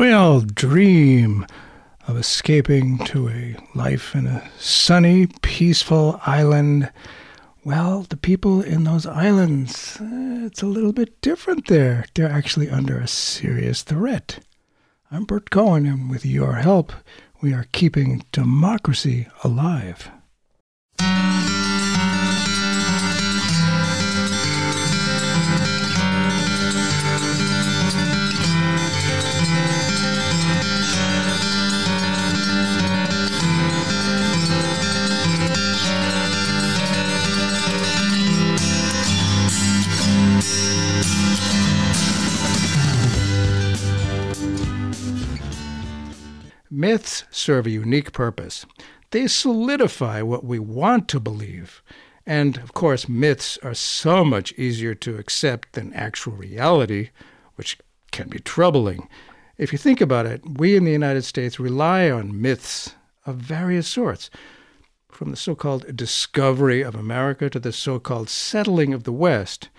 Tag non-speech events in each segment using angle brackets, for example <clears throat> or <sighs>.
We all dream of escaping to a life in a sunny, peaceful island. Well, the people in those islands, uh, it's a little bit different there. They're actually under a serious threat. I'm Bert Cohen, and with your help, we are keeping democracy alive. Myths serve a unique purpose. They solidify what we want to believe. And of course, myths are so much easier to accept than actual reality, which can be troubling. If you think about it, we in the United States rely on myths of various sorts, from the so called discovery of America to the so called settling of the West.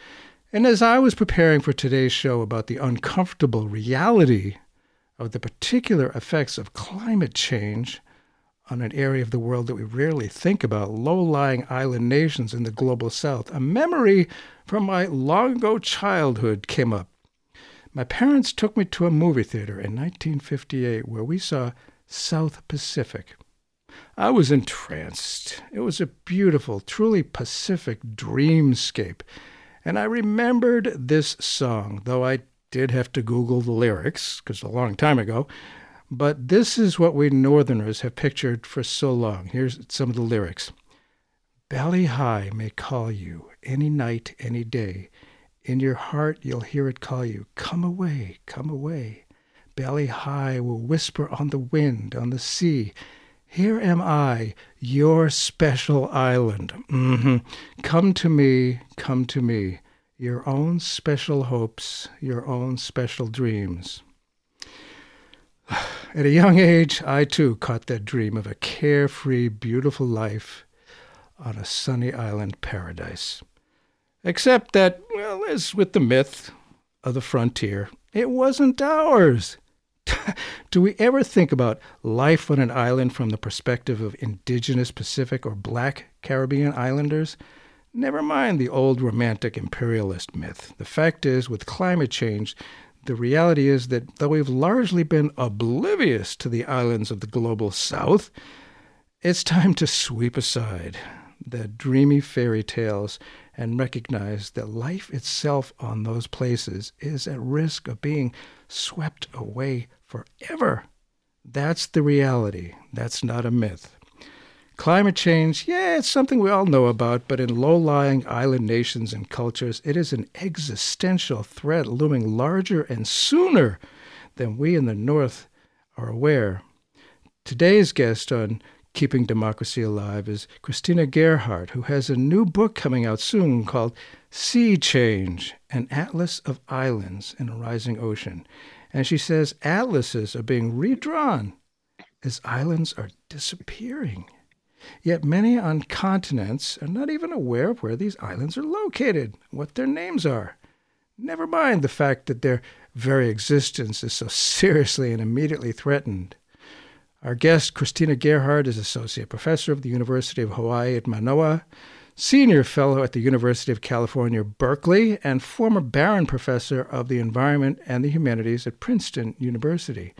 And as I was preparing for today's show about the uncomfortable reality of the particular effects of climate change on an area of the world that we rarely think about, low lying island nations in the global south, a memory from my long ago childhood came up. My parents took me to a movie theater in 1958 where we saw South Pacific. I was entranced. It was a beautiful, truly Pacific dreamscape. And I remembered this song, though I did have to Google the lyrics because a long time ago. But this is what we Northerners have pictured for so long. Here's some of the lyrics Bali Ha'i may call you any night, any day. In your heart, you'll hear it call you, Come away, come away. Bali Ha'i will whisper on the wind, on the sea. Here am I, your special island. Mm-hmm. Come to me, come to me your own special hopes, your own special dreams. <sighs> At a young age, I too caught that dream of a carefree, beautiful life on a sunny island paradise. Except that, well, as with the myth of the frontier, it wasn't ours. <laughs> Do we ever think about life on an island from the perspective of indigenous Pacific or black Caribbean islanders? Never mind the old romantic imperialist myth. The fact is, with climate change, the reality is that though we've largely been oblivious to the islands of the global south, it's time to sweep aside the dreamy fairy tales and recognize that life itself on those places is at risk of being swept away forever. That's the reality. That's not a myth. Climate change, yeah, it's something we all know about, but in low lying island nations and cultures, it is an existential threat looming larger and sooner than we in the North are aware. Today's guest on Keeping Democracy Alive is Christina Gerhardt, who has a new book coming out soon called Sea Change An Atlas of Islands in a Rising Ocean. And she says atlases are being redrawn as islands are disappearing. Yet many on continents are not even aware of where these islands are located, what their names are. Never mind the fact that their very existence is so seriously and immediately threatened. Our guest, Christina Gerhardt, is Associate Professor of the University of Hawaii at Manoa, Senior Fellow at the University of California, Berkeley, and former Barron Professor of the Environment and the Humanities at Princeton University.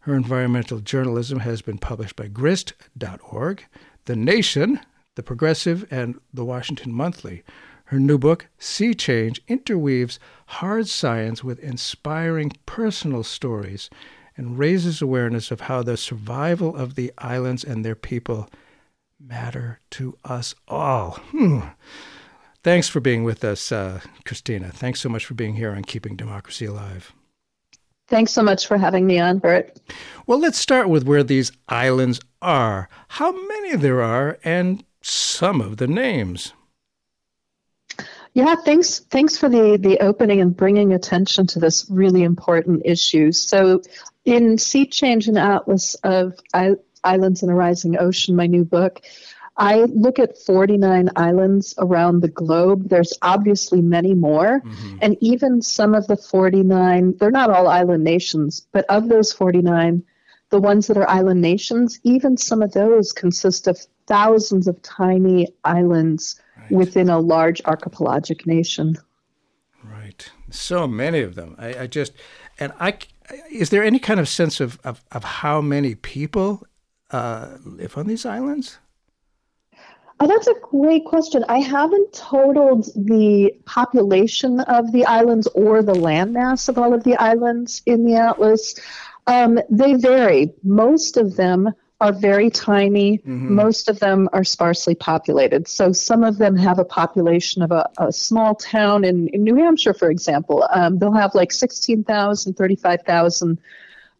Her environmental journalism has been published by grist.org, the Nation, The Progressive, and The Washington Monthly. Her new book, Sea Change, interweaves hard science with inspiring personal stories and raises awareness of how the survival of the islands and their people matter to us all. Hmm. Thanks for being with us, uh, Christina. Thanks so much for being here on Keeping Democracy Alive. Thanks so much for having me on, Bert. Well, let's start with where these islands are, how many there are, and some of the names. Yeah, thanks. Thanks for the the opening and bringing attention to this really important issue. So, in Sea Change and Atlas of I- Islands in a Rising Ocean, my new book, I look at 49 islands around the globe. There's obviously many more. Mm-hmm. And even some of the 49, they're not all island nations, but of those 49, the ones that are island nations, even some of those consist of thousands of tiny islands right. within a large archipelagic nation. Right. So many of them. I, I just, and I, is there any kind of sense of, of, of how many people uh, live on these islands? Oh, that's a great question. I haven't totaled the population of the islands or the landmass of all of the islands in the atlas. Um, they vary. Most of them are very tiny. Mm-hmm. Most of them are sparsely populated. So some of them have a population of a, a small town in, in New Hampshire, for example. Um, they'll have like 16,000, 35,000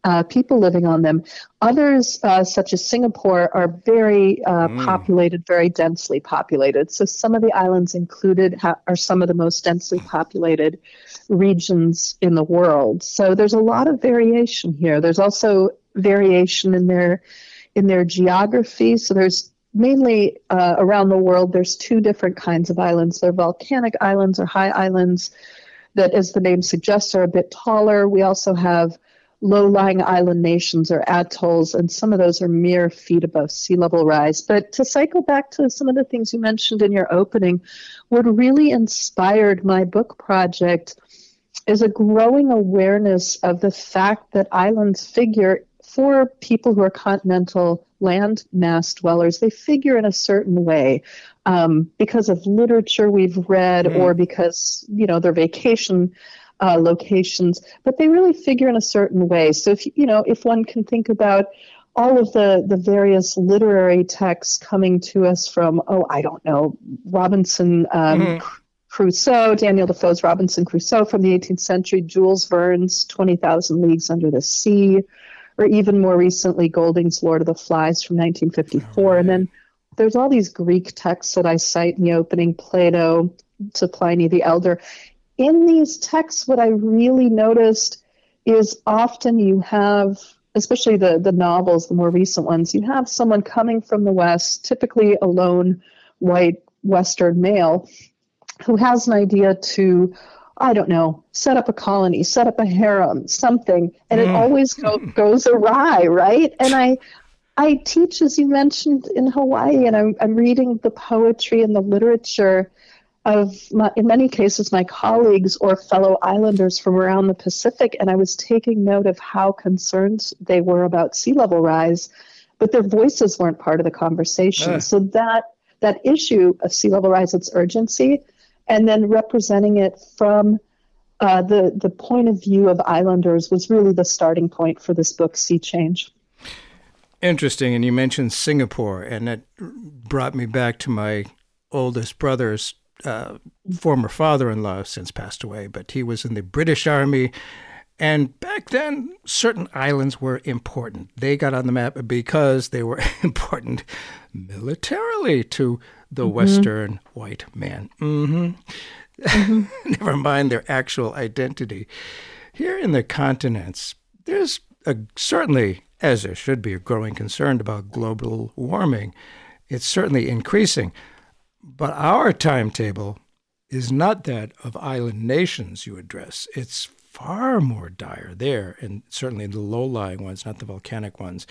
uh, people living on them. Others, uh, such as Singapore, are very uh, mm. populated, very densely populated. So some of the islands included ha- are some of the most densely populated regions in the world. So there's a lot of variation here. There's also variation in their in their geography. So there's mainly uh, around the world. There's two different kinds of islands. They're volcanic islands or high islands that, as the name suggests, are a bit taller. We also have low lying island nations or atolls, and some of those are mere feet above sea level rise. But to cycle back to some of the things you mentioned in your opening, what really inspired my book project is a growing awareness of the fact that islands figure for people who are continental land mass dwellers, they figure in a certain way um, because of literature we've read mm. or because, you know, their vacation uh, locations, but they really figure in a certain way. So if you know, if one can think about all of the the various literary texts coming to us from, oh, I don't know, Robinson. Um, mm-hmm. Crusoe, Daniel Defoe's Robinson Crusoe from the 18th century, Jules Verne's 20,000 Leagues Under the Sea, or even more recently, Golding's Lord of the Flies from 1954. Right. And then there's all these Greek texts that I cite in the opening, Plato to Pliny the Elder in these texts, what I really noticed is often you have, especially the, the novels, the more recent ones, you have someone coming from the West, typically a lone white Western male, who has an idea to, I don't know, set up a colony, set up a harem, something, and it mm. always go, <laughs> goes awry, right? And I, I teach, as you mentioned, in Hawaii, and I'm, I'm reading the poetry and the literature of, my, in many cases, my colleagues or fellow islanders from around the Pacific, and I was taking note of how concerned they were about sea level rise, but their voices weren't part of the conversation. Uh. So that that issue of sea level rise, its urgency, and then representing it from uh, the the point of view of islanders was really the starting point for this book, Sea Change. Interesting, and you mentioned Singapore, and it brought me back to my oldest brother's uh, former father in law, since passed away, but he was in the British Army. And back then, certain islands were important. They got on the map because they were <laughs> important militarily to the mm-hmm. Western white man. Mm-hmm. Mm-hmm. <laughs> Never mind their actual identity. Here in the continents, there's a, certainly, as there should be, a growing concern about global warming. It's certainly increasing. But our timetable is not that of island nations you address. It's far more dire there, and certainly in the low lying ones, not the volcanic ones.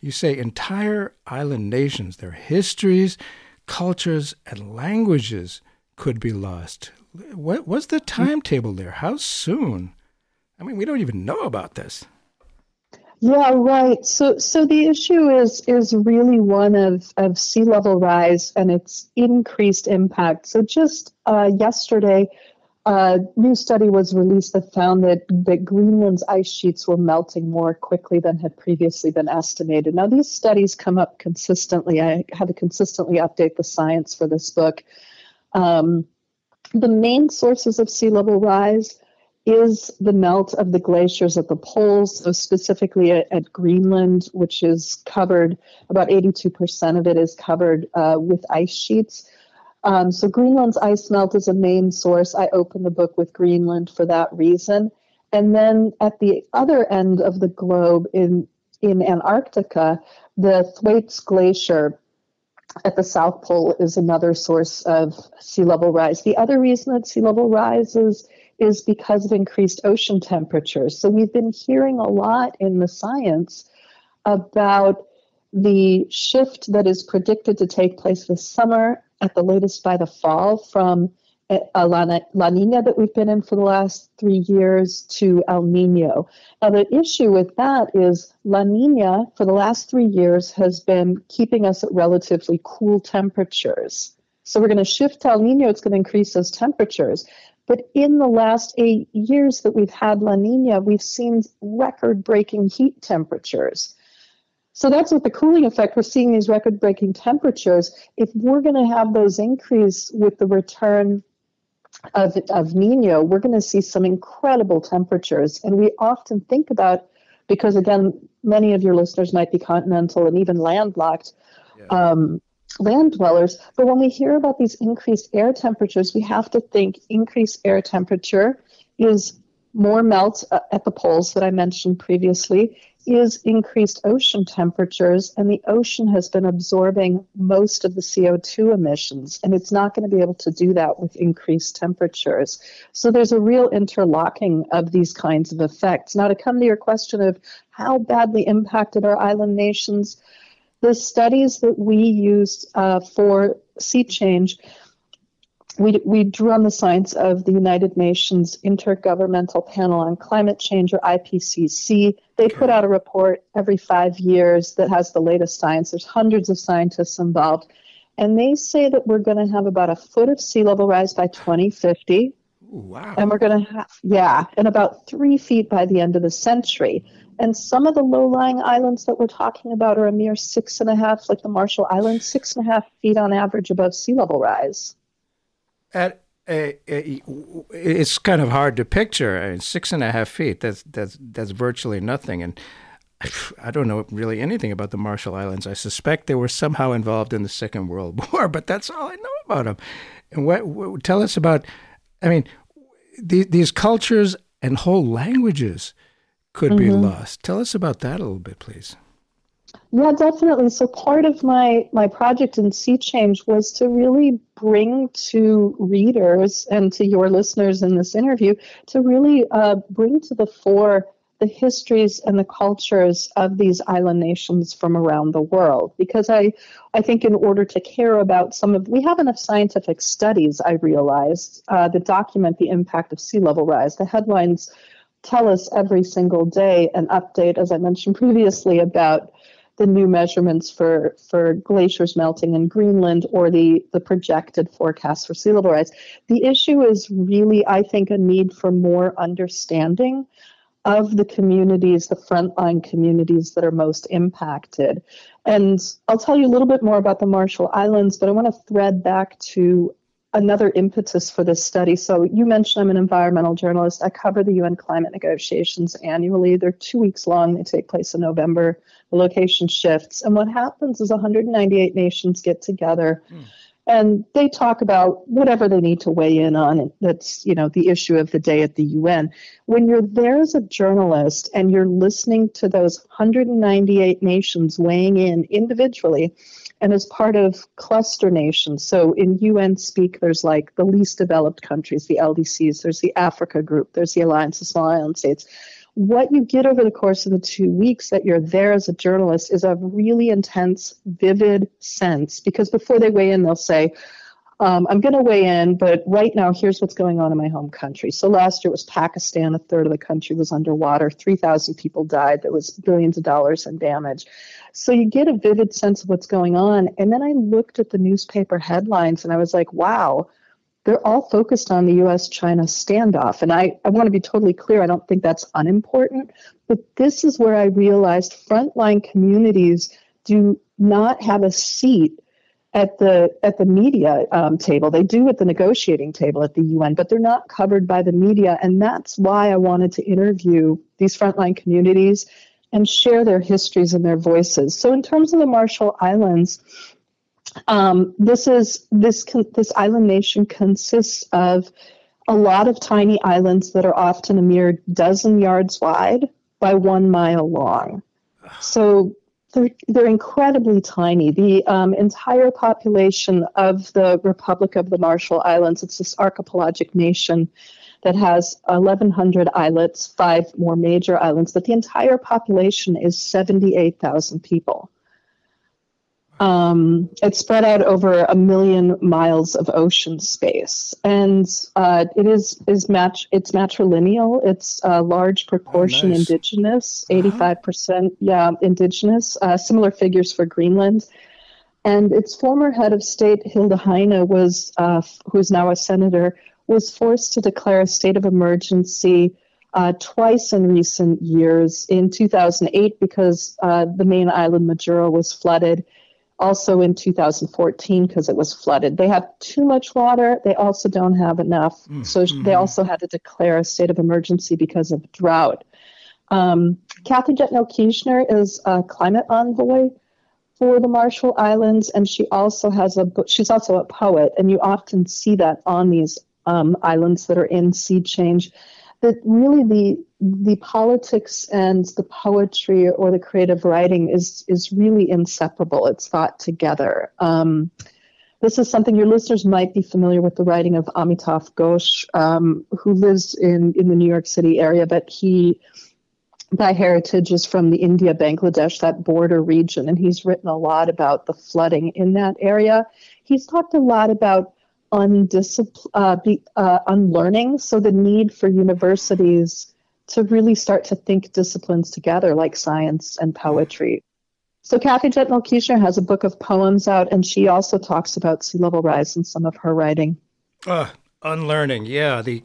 You say entire island nations, their histories, cultures, and languages could be lost. What was the timetable there? How soon? I mean, we don't even know about this. Yeah, right. So, so the issue is is really one of of sea level rise and its increased impact. So, just uh, yesterday, a new study was released that found that that Greenland's ice sheets were melting more quickly than had previously been estimated. Now, these studies come up consistently. I had to consistently update the science for this book. Um, the main sources of sea level rise is the melt of the glaciers at the poles, so specifically at, at Greenland, which is covered, about 82% of it is covered uh, with ice sheets. Um, so Greenland's ice melt is a main source. I open the book with Greenland for that reason. And then at the other end of the globe in, in Antarctica, the Thwaites Glacier at the South Pole is another source of sea level rise. The other reason that sea level rises is because of increased ocean temperatures. So we've been hearing a lot in the science about the shift that is predicted to take place this summer, at the latest by the fall, from uh, La, La Nina that we've been in for the last three years to El Nino. Now, the issue with that is La Nina for the last three years has been keeping us at relatively cool temperatures. So we're going to shift to El Nino, it's going to increase those temperatures. But in the last eight years that we've had La Nina, we've seen record breaking heat temperatures. So that's with the cooling effect. We're seeing these record breaking temperatures. If we're going to have those increase with the return of, of Nino, we're going to see some incredible temperatures. And we often think about, because again, many of your listeners might be continental and even landlocked yeah. um, land dwellers. But when we hear about these increased air temperatures, we have to think increased air temperature is more melt uh, at the poles that I mentioned previously is increased ocean temperatures, and the ocean has been absorbing most of the CO2 emissions, and it's not going to be able to do that with increased temperatures. So there's a real interlocking of these kinds of effects. Now, to come to your question of how badly impacted are island nations, the studies that we used uh, for sea change we, we drew on the science of the United Nations Intergovernmental Panel on Climate Change, or IPCC. They put out a report every five years that has the latest science. There's hundreds of scientists involved. And they say that we're going to have about a foot of sea level rise by 2050. Wow. And we're going to have, yeah, and about three feet by the end of the century. And some of the low lying islands that we're talking about are a mere six and a half, like the Marshall Islands, six and a half feet on average above sea level rise at a, a, it's kind of hard to picture. I mean, six and a half feet. That's that's that's virtually nothing. And <sighs> I don't know really anything about the Marshall Islands. I suspect they were somehow involved in the Second World <laughs> War, but that's all I know about them. And what, what tell us about? I mean, these, these cultures and whole languages could mm-hmm. be lost. Tell us about that a little bit, please. Yeah, definitely. So part of my my project in Sea Change was to really bring to readers and to your listeners in this interview to really uh, bring to the fore the histories and the cultures of these island nations from around the world. Because I, I think in order to care about some of, we have enough scientific studies. I realized uh, that document the impact of sea level rise. The headlines tell us every single day an update, as I mentioned previously, about the new measurements for, for glaciers melting in Greenland or the, the projected forecast for sea level rise. The issue is really, I think, a need for more understanding of the communities, the frontline communities that are most impacted. And I'll tell you a little bit more about the Marshall Islands, but I want to thread back to another impetus for this study. So you mentioned I'm an environmental journalist. I cover the UN climate negotiations annually. They're two weeks long. They take place in November. The location shifts. And what happens is 198 nations get together mm. And they talk about whatever they need to weigh in on. That's, you know, the issue of the day at the UN. When you're there as a journalist and you're listening to those 198 nations weighing in individually, and as part of cluster nations. So in UN speak, there's like the least developed countries, the LDCs, there's the Africa group, there's the Alliance of Small Island States. What you get over the course of the two weeks that you're there as a journalist is a really intense, vivid sense because before they weigh in, they'll say, um, I'm going to weigh in, but right now, here's what's going on in my home country. So last year was Pakistan. A third of the country was underwater. 3,000 people died. There was billions of dollars in damage. So you get a vivid sense of what's going on. And then I looked at the newspaper headlines and I was like, wow, they're all focused on the US China standoff. And I, I want to be totally clear, I don't think that's unimportant. But this is where I realized frontline communities do not have a seat at the at the media um, table. They do at the negotiating table at the UN, but they're not covered by the media, and that's why I wanted to interview these frontline communities and share their histories and their voices. So, in terms of the Marshall Islands, um, this is this this island nation consists of a lot of tiny islands that are often a mere dozen yards wide by one mile long. So they're, they're incredibly tiny. The um, entire population of the Republic of the Marshall Islands, it's this archipelagic nation that has 1,100 islets, five more major islands, but the entire population is 78,000 people. Um, it's spread out over a million miles of ocean space, and uh, it is is match. It's matrilineal. It's a large proportion oh, nice. indigenous, uh-huh. eighty five percent, yeah, indigenous. Uh, similar figures for Greenland, and its former head of state Hilda Heine was, uh, who's now a senator, was forced to declare a state of emergency. Uh, twice in recent years. In 2008, because uh, the main island Majuro was flooded, also in 2014 because it was flooded. They have too much water. They also don't have enough. Mm, so mm-hmm. they also had to declare a state of emergency because of drought. Um, Kathy Jetnil Kijiner is a climate envoy for the Marshall Islands, and she also has a book. She's also a poet, and you often see that on these um, islands that are in sea change that really the the politics and the poetry or the creative writing is is really inseparable. It's thought together. Um, this is something your listeners might be familiar with the writing of Amitav Ghosh, um, who lives in, in the New York City area, but he, by heritage, is from the India Bangladesh, that border region, and he's written a lot about the flooding in that area. He's talked a lot about undiscipl- uh, be, uh, unlearning. So the need for universities to really start to think disciplines together, like science and poetry. So Kathy Jetnil Kijiner has a book of poems out, and she also talks about sea level rise in some of her writing. Uh, unlearning, yeah. The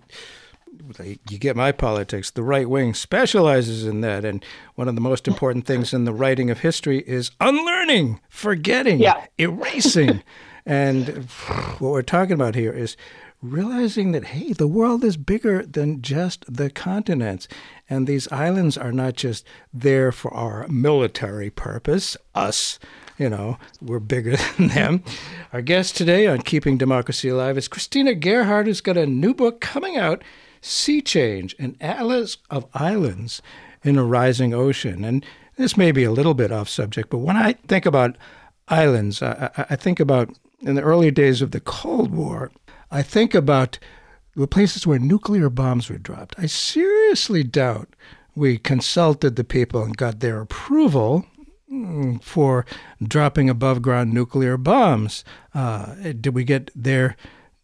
you get my politics. The right wing specializes in that, and one of the most important things in the writing of history is unlearning, forgetting, yeah. erasing. <laughs> And what we're talking about here is realizing that, hey, the world is bigger than just the continents. And these islands are not just there for our military purpose, us. You know, we're bigger <laughs> than them. Our guest today on Keeping Democracy Alive is Christina Gerhardt, who's got a new book coming out Sea Change An Atlas of Islands in a Rising Ocean. And this may be a little bit off subject, but when I think about islands, I, I think about in the early days of the Cold War, I think about the places where nuclear bombs were dropped. I seriously doubt we consulted the people and got their approval mm, for dropping above ground nuclear bombs. Uh, did we get their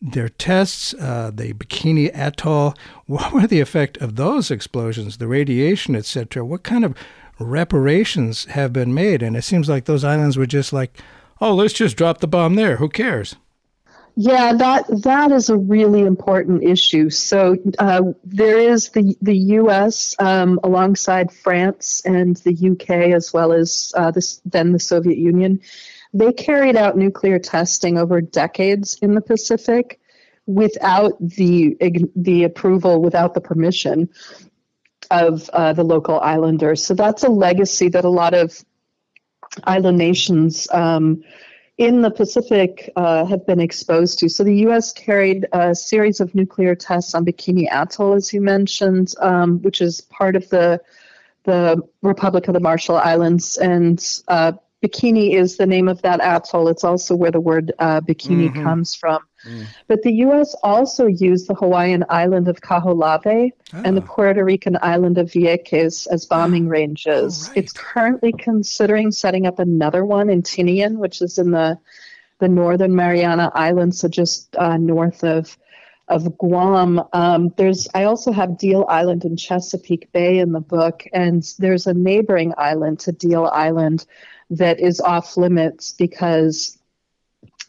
their tests, uh, the Bikini Atoll? <laughs> What were the effect of those explosions, the radiation, etc.? What kind of reparations have been made? And it seems like those islands were just like oh, let's just drop the bomb there. Who cares? Yeah, that that is a really important issue. So uh, there is the the U.S. Um, alongside France and the U.K. as well as uh, this, then the Soviet Union. They carried out nuclear testing over decades in the Pacific without the the approval, without the permission of uh, the local islanders. So that's a legacy that a lot of island nations um, in the Pacific uh, have been exposed to. So the U.S. carried a series of nuclear tests on Bikini Atoll, as you mentioned, um, which is part of the the Republic of the Marshall Islands, and uh, Bikini is the name of that atoll. It's also where the word uh, bikini mm-hmm. comes from. Mm. But the U.S. also used the Hawaiian island of Kaho'olawe oh. and the ah. Puerto Rican island of Vieques as bombing ranges. Right. It's currently considering setting up another one in Tinian, which is in the the northern Mariana Islands, so just uh, north of of Guam. Um, there's I also have Deal Island in Chesapeake Bay in the book, and there's a neighboring island to Deal Island that is off limits because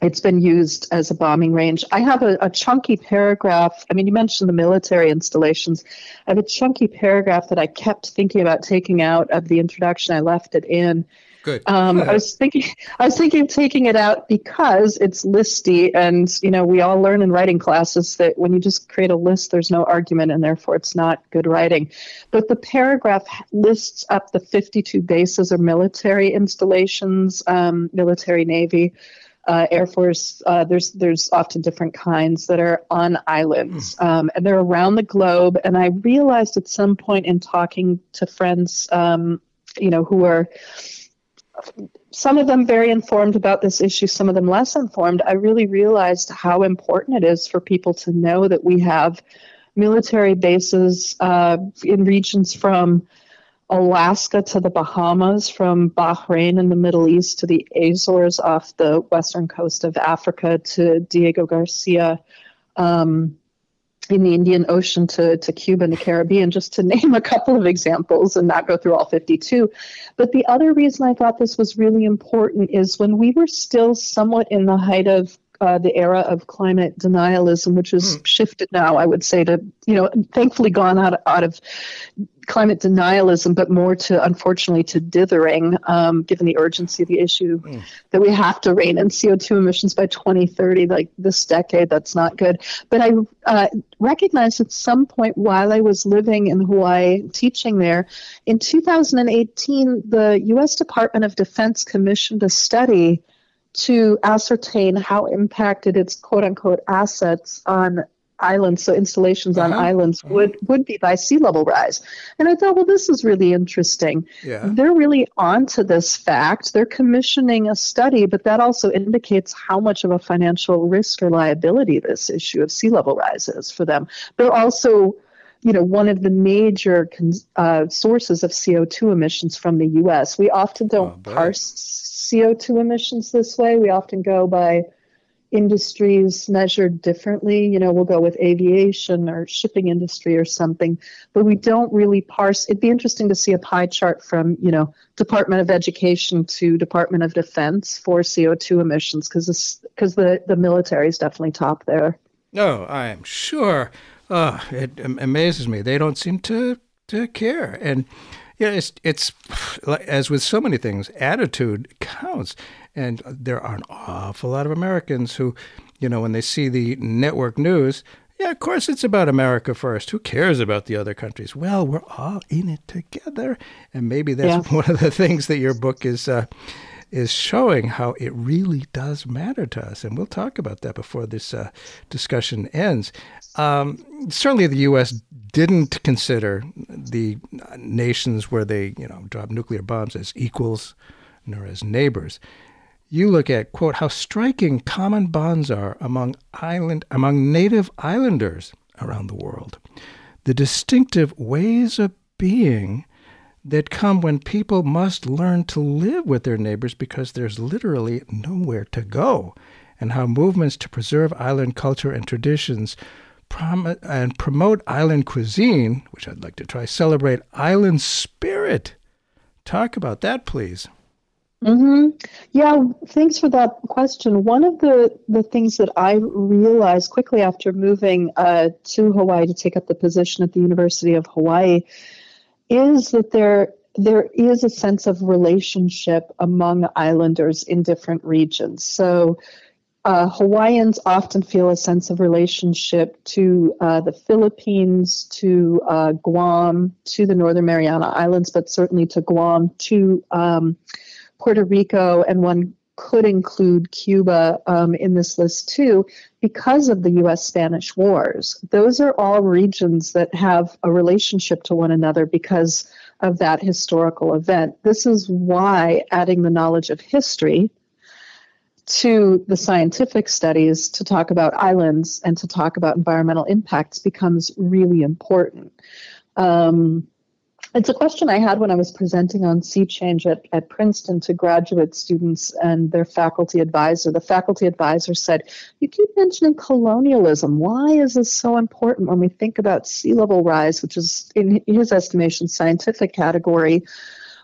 it's been used as a bombing range. I have a, a, chunky paragraph. I mean, you mentioned the military installations. I have a chunky paragraph that I kept thinking about taking out of the introduction. I left it in Good. Um, I was thinking, <laughs> I was thinking of taking it out because it's listy, and you know we all learn in writing classes that when you just create a list, there's no argument, and therefore it's not good writing. But the paragraph lists up the 52 bases or military installations, um, military navy. Uh, Air Force. Uh, there's there's often different kinds that are on islands, mm. um, and they're around the globe. And I realized at some point in talking to friends, um, you know, who are some of them very informed about this issue, some of them less informed, I really realized how important it is for people to know that we have military bases uh, in regions from Alaska to the Bahamas, from Bahrain in the Middle East to the Azores off the western coast of Africa to Diego Garcia. Um, in the Indian Ocean to, to Cuba and the Caribbean, just to <laughs> name a couple of examples and not go through all 52. But the other reason I thought this was really important is when we were still somewhat in the height of uh, the era of climate denialism, which has mm. shifted now, I would say, to, you know, thankfully gone out, out of climate denialism, but more to, unfortunately, to dithering, um, given the urgency of the issue mm. that we have to rein in CO2 emissions by 2030, like this decade. That's not good. But I uh, recognized at some point while I was living in Hawaii, teaching there, in 2018, the U.S. Department of Defense commissioned a study to ascertain how impacted its quote unquote assets on islands, so installations uh-huh. on islands uh-huh. would would be by sea level rise. And I thought, well, this is really interesting. Yeah. They're really onto this fact. They're commissioning a study, but that also indicates how much of a financial risk or liability this issue of sea level rise is for them. They're also you know, one of the major uh, sources of CO2 emissions from the U.S. We often don't oh, parse CO2 emissions this way. We often go by industries measured differently. You know, we'll go with aviation or shipping industry or something, but we don't really parse. It'd be interesting to see a pie chart from, you know, Department of Education to Department of Defense for CO2 emissions because because the, the military is definitely top there. Oh, I am sure. Oh, it amazes me. They don't seem to, to care. And yeah, it's it's as with so many things, attitude counts, and there are an awful lot of Americans who, you know, when they see the network news, yeah, of course it's about America first. Who cares about the other countries? Well, we're all in it together, and maybe that's yeah. one of the things that your book is. Uh, is showing how it really does matter to us. And we'll talk about that before this uh, discussion ends. Um, certainly, the U.S. didn't consider the nations where they, you know, drop nuclear bombs as equals nor as neighbors. You look at quote how striking common bonds are among island among native islanders around the world, the distinctive ways of being that come when people must learn to live with their neighbors because there's literally nowhere to go, and how movements to preserve island culture and traditions prom- and promote island cuisine, which I'd like to try, celebrate island spirit. Talk about that, please. Mm-hmm. Yeah, thanks for that question. One of the, the things that I realized quickly after moving uh, to Hawaii to take up the position at the University of Hawaii is that there there is a sense of relationship among islanders in different regions. So uh, Hawaiians often feel a sense of relationship to uh, the Philippines, to uh, Guam, to the Northern Mariana Islands, but certainly to Guam, to um, Puerto Rico, and one could include Cuba um, in this list too, because of the US Spanish Wars. Those are all regions that have a relationship to one another because of that historical event. This is why adding the knowledge of history to the scientific studies to talk about islands and to talk about environmental impacts becomes really important. Um, it's a question I had when I was presenting on sea change at, at Princeton to graduate students and their faculty advisor. The faculty advisor said, You keep mentioning colonialism. Why is this so important when we think about sea level rise, which is, in his estimation, scientific category?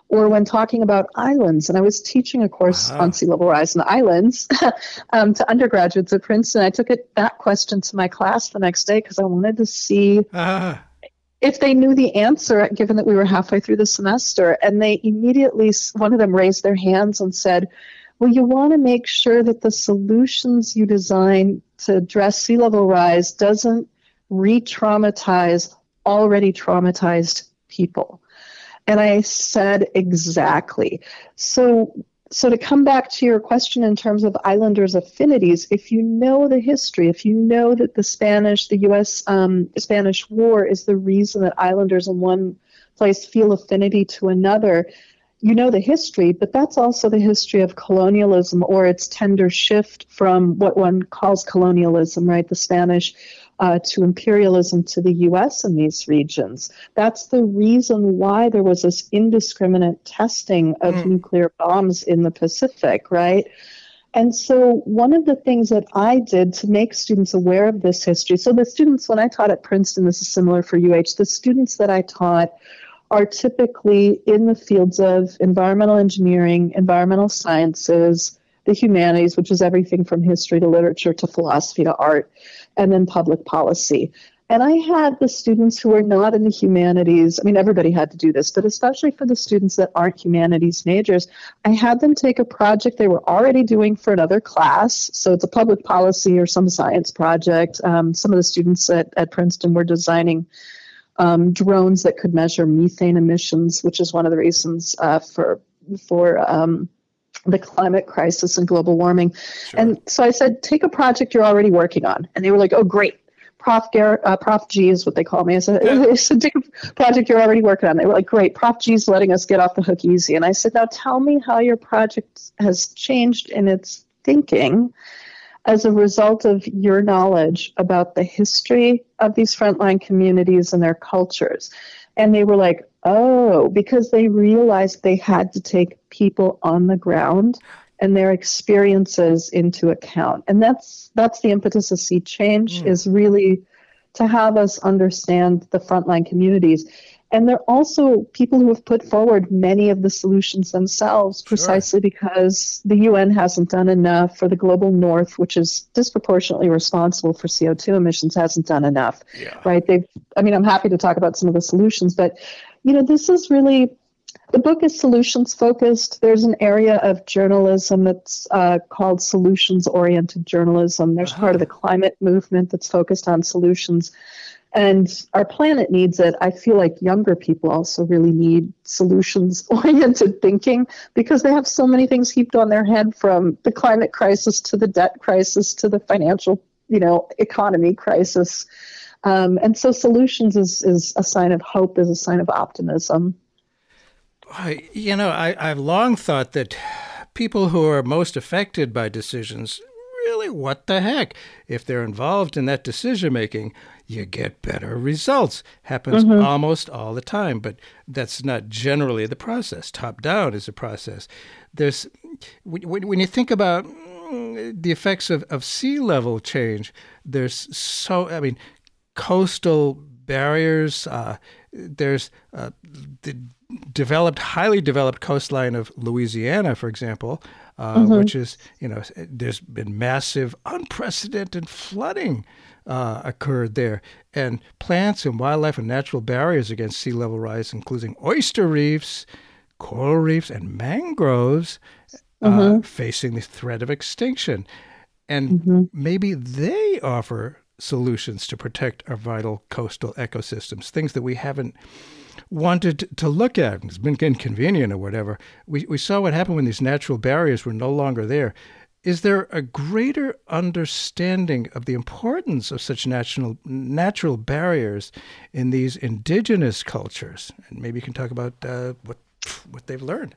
Or when talking about islands. And I was teaching a course wow. on sea level rise and islands <laughs> um, to undergraduates at Princeton. I took it, that question to my class the next day because I wanted to see uh-huh if they knew the answer, given that we were halfway through the semester, and they immediately, one of them raised their hands and said, Well, you want to make sure that the solutions you design to address sea level rise doesn't re traumatize already traumatized people. And I said, Exactly. So so to come back to your question in terms of islanders' affinities, if you know the history, if you know that the Spanish, the U.S. Um, Spanish War is the reason that islanders in one place feel affinity to another, you know the history, but that's also the history of colonialism or its tender shift from what one calls colonialism, right? The Spanish uh, to imperialism to the US in these regions. That's the reason why there was this indiscriminate testing of mm. nuclear bombs in the Pacific, right? And so, one of the things that I did to make students aware of this history so, the students, when I taught at Princeton, this is similar for UH, the students that I taught are typically in the fields of environmental engineering, environmental sciences, the humanities, which is everything from history to literature to philosophy to art, and then public policy. And I had the students who were not in the humanities, I mean, everybody had to do this, but especially for the students that aren't humanities majors, I had them take a project they were already doing for another class. So it's a public policy or some science project. Um, some of the students at, at Princeton were designing um, drones that could measure methane emissions, which is one of the reasons uh, for for um, the climate crisis and global warming. Sure. And so I said, take a project you're already working on, and they were like, oh, great. Prof. Gar- uh, Prof. G is what they call me. I said, yeah. <laughs> said, take a project you're already working on. They were like, great. Prof. G is letting us get off the hook easy. And I said, now tell me how your project has changed in its thinking as a result of your knowledge about the history of these frontline communities and their cultures. And they were like, oh, because they realized they had to take people on the ground and their experiences into account. And that's that's the impetus of Sea Change mm. is really to have us understand the frontline communities. And they're also people who have put forward many of the solutions themselves precisely sure. because the UN hasn't done enough, for the global north, which is disproportionately responsible for CO2 emissions, hasn't done enough. Yeah. Right? They've I mean, I'm happy to talk about some of the solutions, but you know, this is really the book is solutions focused. There's an area of journalism that's uh, called solutions oriented journalism. There's uh-huh. part of the climate movement that's focused on solutions. And our planet needs it. I feel like younger people also really need solutions <laughs> oriented thinking because they have so many things heaped on their head from the climate crisis to the debt crisis to the financial, you know, economy crisis. Um, and so solutions is, is a sign of hope, is a sign of optimism. You know, I, I've long thought that people who are most affected by decisions really, what the heck? If they're involved in that decision making, you get better results. Happens mm-hmm. almost all the time, but that's not generally the process. Top down is a process. There's when, when you think about mm, the effects of, of sea level change, there's so I mean, coastal barriers. Uh, there's uh, the developed, highly developed coastline of Louisiana, for example, uh, mm-hmm. which is, you know, there's been massive, unprecedented flooding uh, occurred there. And plants and wildlife and natural barriers against sea level rise, including oyster reefs, coral reefs, and mangroves, uh, mm-hmm. facing the threat of extinction. And mm-hmm. maybe they offer solutions to protect our vital coastal ecosystems, things that we haven't wanted to look at. It's been inconvenient or whatever. We, we saw what happened when these natural barriers were no longer there. Is there a greater understanding of the importance of such natural natural barriers in these indigenous cultures? And maybe you can talk about uh, what what they've learned.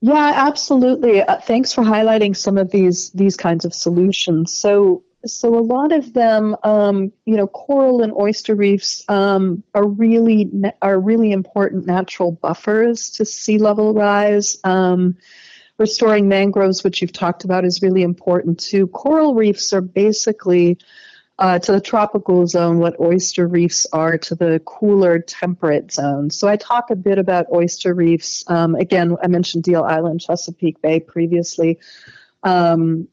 Yeah, absolutely. Uh, thanks for highlighting some of these these kinds of solutions. So so a lot of them, um, you know, coral and oyster reefs um, are really are really important natural buffers to sea level rise. Um, restoring mangroves, which you've talked about, is really important too. Coral reefs are basically uh, to the tropical zone what oyster reefs are to the cooler temperate zone. So I talk a bit about oyster reefs. Um, again, I mentioned Deal Island, Chesapeake Bay previously. Um,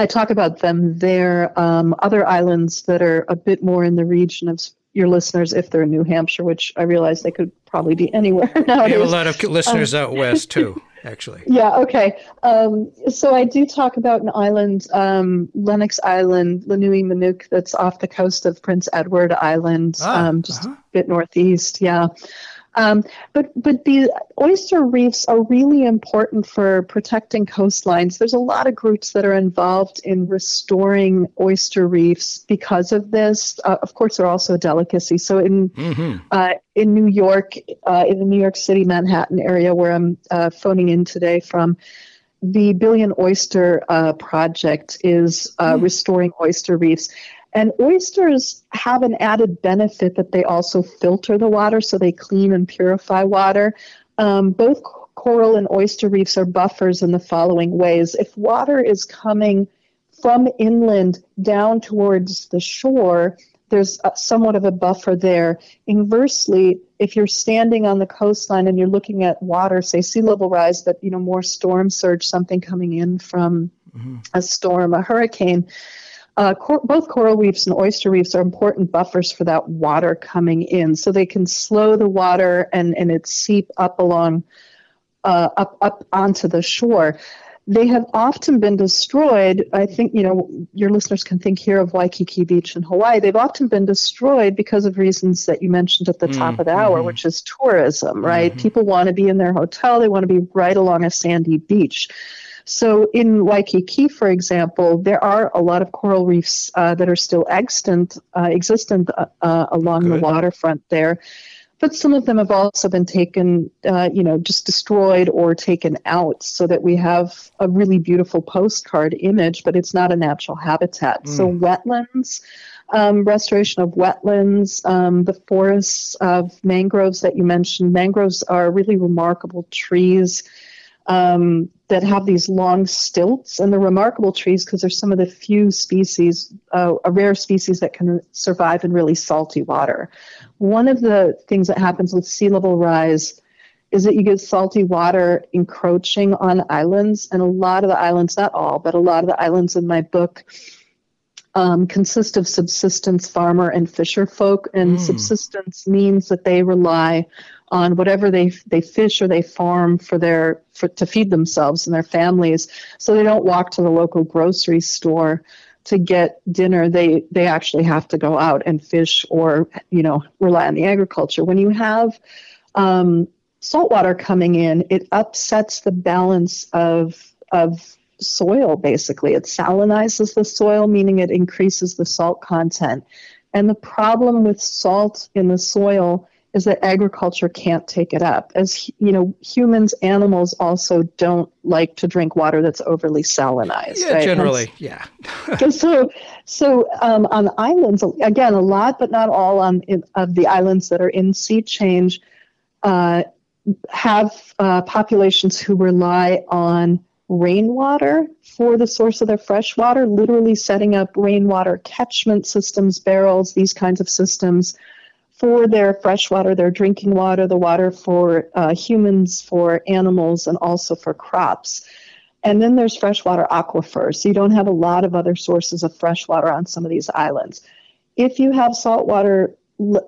I talk about them there. Um, other islands that are a bit more in the region of your listeners, if they're in New Hampshire, which I realize they could probably be anywhere nowadays. <laughs> We have a lot of listeners um, out <laughs> west too, actually. Yeah. Okay. Um, so I do talk about an island, um, Lennox Island, L'nui Mnikuk, that's off the coast of Prince Edward Island, ah, um, just uh-huh. a bit northeast. Yeah. Um, but but the oyster reefs are really important for protecting coastlines. There's a lot of groups that are involved in restoring oyster reefs because of this. Uh, of course, they're also a delicacy. So in mm-hmm. uh, in New York, uh, in the New York City Manhattan area where I'm uh, phoning in today from, the Billion Oyster uh, Project is mm. restoring oyster reefs. And oysters have an added benefit that they also filter the water, so they clean and purify water. Um, both coral and oyster reefs are buffers in the following ways. If water is coming from inland down towards the shore, there's a, somewhat of a buffer there. Inversely, if you're standing on the coastline and you're looking at water, say sea level rise, but you know more storm surge, something coming in from mm-hmm. a storm, a hurricane, uh, cor- both coral reefs and oyster reefs are important buffers for that water coming in, so they can slow the water and and it seep up along, uh, up up onto the shore. They have often been destroyed. I think you know your listeners can think here of Waikiki Beach in Hawaii. They've often been destroyed because of reasons that you mentioned at the mm, top of the hour, mm-hmm. which is tourism. Right? Mm-hmm. People want to be in their hotel. They want to be right along a sandy beach. So in Waikiki, for example, there are a lot of coral reefs uh, that are still extant, uh, existent uh, uh along Good. the waterfront there. But some of them have also been taken, uh, you know, just destroyed or taken out so that we have a really beautiful postcard image, but it's not a natural habitat. Mm. So wetlands, um, restoration of wetlands, um, the forests of mangroves that you mentioned. Mangroves are really remarkable trees um, that have these long stilts, and they're remarkable trees because they're some of the few species, uh, a rare species that can survive in really salty water. One of the things that happens with sea level rise is that you get salty water encroaching on islands, and a lot of the islands, not all, but a lot of the islands in my book. Um, consist of subsistence farmer and fisher folk, and mm. subsistence means that they rely on whatever they they fish or they farm for their for, to feed themselves and their families. So they don't walk to the local grocery store to get dinner. They they actually have to go out and fish or you know rely on the agriculture. When you have um, salt water coming in it upsets the balance of of soil basically. It salinizes the soil meaning it increases the salt content. And the problem with salt in the soil is that agriculture can't take it up. As you know, humans, animals also don't like to drink water that's overly salinized. Yeah, right? generally, yeah. <laughs> so, so um, on islands, again, a lot, but not all on in, of the islands that are in sea change uh, have uh, populations who rely on rainwater for the source of their fresh water, literally setting up rainwater catchment systems, barrels, these kinds of systems for their fresh water, their drinking water, the water for uh, humans, for animals, and also for crops. And then there's freshwater aquifers. So you don't have a lot of other sources of fresh water on some of these islands. If you have saltwater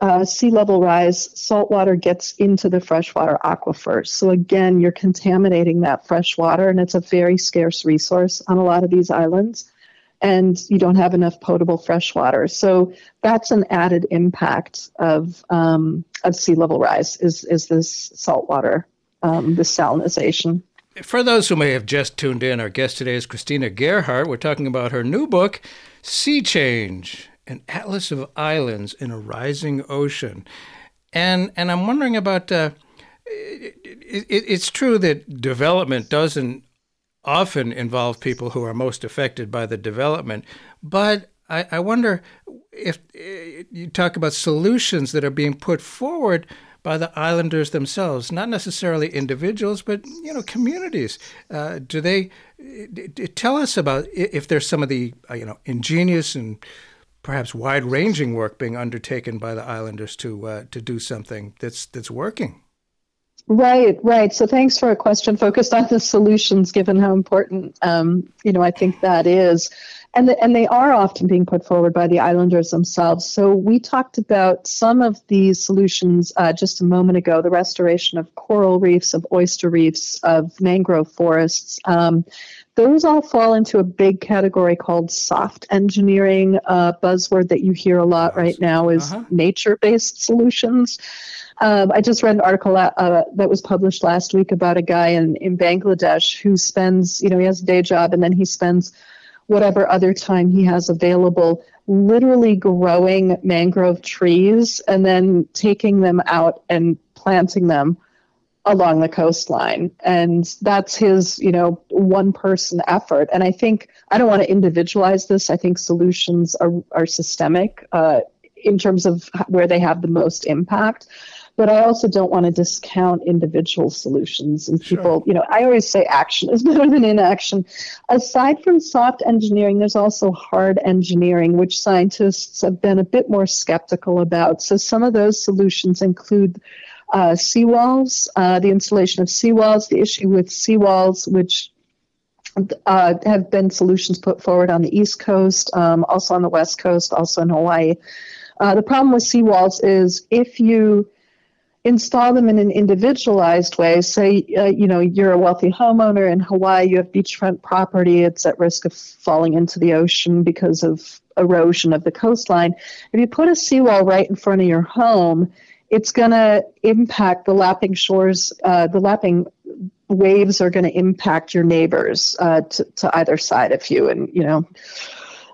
uh, sea level rise, saltwater gets into the freshwater aquifers. So again, you're contaminating that fresh water, and it's a very scarce resource on a lot of these islands and you don't have enough potable fresh water. So that's an added impact of um, of sea level rise is is this saltwater, um, this salinization. For those who may have just tuned in, our guest today is Christina Gerhardt. We're talking about her new book, Sea Change: An Atlas of Islands in a Rising Ocean, and and I'm wondering about. Uh, it, it, it's true that development doesn't often involve people who are most affected by the development. But I, I wonder if uh, you talk about solutions that are being put forward by the islanders themselves, not necessarily individuals, but you know communities. Uh, do they tell us about if there's some of the uh, you know ingenious and perhaps wide-ranging work being undertaken by the islanders to uh, to do something that's that's working? Right, right. So thanks for a question focused on the solutions, given how important um, you know I think that is. And the, and they are often being put forward by the islanders themselves. So we talked about some of these solutions uh, just a moment ago: the restoration of coral reefs, of oyster reefs, of mangrove forests. Um, those all fall into a big category called soft engineering. Uh, buzzword that you hear a lot right now is uh-huh. nature-based solutions. Um, I just read an article uh, that was published last week about a guy in, in Bangladesh who spends, you know, he has a day job and then he spends whatever other time he has available literally growing mangrove trees and then taking them out and planting them along the coastline. And that's his you know one person effort. And i think i don't want to individualize this. I think solutions are, are systemic uh, in terms of where they have the most impact but I also don't want to discount individual solutions and people, sure. you know, I always say action is <laughs> better than inaction. Aside from soft engineering, there's also hard engineering, which scientists have been a bit more skeptical about. So some of those solutions include uh, seawalls, uh, the installation of seawalls, the issue with seawalls, which uh, have been solutions put forward on the East Coast, um, also on the West Coast, also in Hawaii. Uh, the problem with seawalls is if you install them in an individualized way. Say, uh, you know, you're a wealthy homeowner in Hawaii, you have beachfront property, it's at risk of falling into the ocean because of erosion of the coastline. If you put a seawall right in front of your home, it's going to impact the lapping shores, uh, the lapping waves are going to impact your neighbors uh, to, to either side of you. And, you know,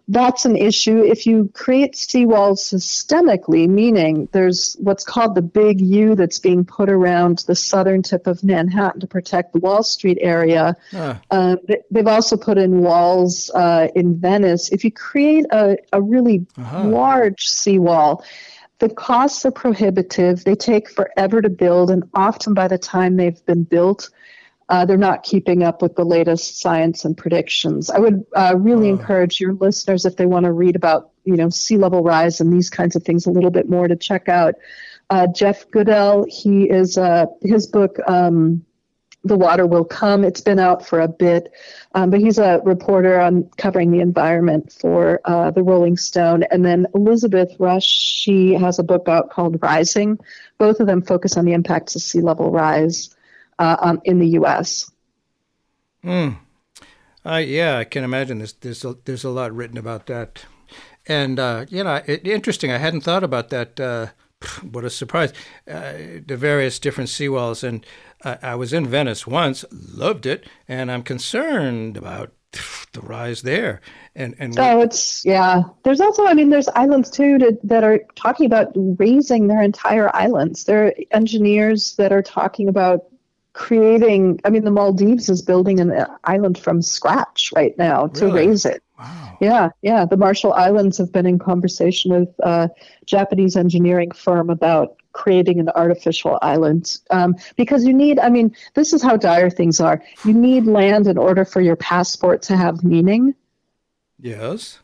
that's an issue. If you create seawalls systemically, meaning there's what's called the big U that's being put around the southern tip of Manhattan to protect the Wall Street area. Ah. Uh, they've also put in walls uh, in Venice. If you create a, a really uh-huh. large seawall, the costs are prohibitive. They take forever to build, and often by the time they've been built, uh, they're not keeping up with the latest science and predictions. I would uh, really encourage your listeners, if they want to read about you know sea level rise and these kinds of things a little bit more, to check out uh, Jeff Goodell. He is uh, his book. Um, the water will come. It's been out for a bit, um, but he's a reporter on covering the environment for uh, the Rolling Stone. And then Elizabeth Rush, she has a book out called Rising. Both of them focus on the impacts of sea level rise uh, um, in the U.S. Hmm. Uh, yeah, I can imagine. There's there's a, there's a lot written about that, and uh, you know, it, interesting. I hadn't thought about that. Uh, what a surprise! Uh, the various different seawalls, and uh, I was in Venice once, loved it, and I'm concerned about <laughs> the rise there. And and so it's yeah. There's also, I mean, there's islands too to, that are talking about raising their entire islands. There are engineers that are talking about creating i mean the maldives is building an island from scratch right now to really? raise it. Wow. yeah yeah. The marshall islands have been in conversation with a japanese engineering firm about creating an artificial island. Um, because you need i mean this is how dire things are. You need land in order for your passport to have meaning. Yes.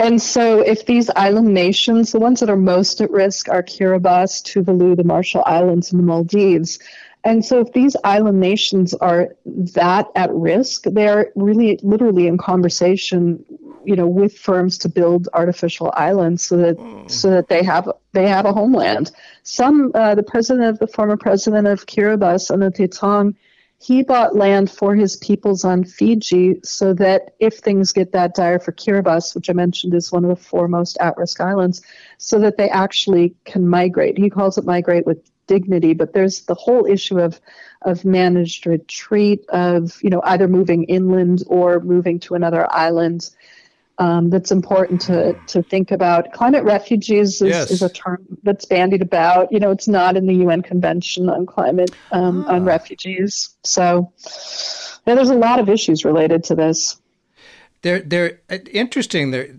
And so, if these island nations, the ones that are most at risk are Kiribati, Tuvalu, the Marshall Islands, and the Maldives, and so, if these island nations are that at risk, they're really literally in conversation, you know, with firms to build artificial islands so that mm. so that they have they have a homeland. Some uh, the president of the former president of Kiribati, Anote Tong, he bought land for his peoples on Fiji so that if things get that dire for Kiribati, which I mentioned is one of the four most at-risk islands, so that they actually can migrate. He calls it migrate with dignity, but there's the whole issue of of managed retreat, of you know either moving inland or moving to another island. Um, that's important to, to think about. Climate refugees is, yes. is, a term that's bandied about. You know, it's not in the UN Convention on Climate um, ah. on Refugees. So yeah, there's a lot of issues related to this. They're they're uh, interesting. They're,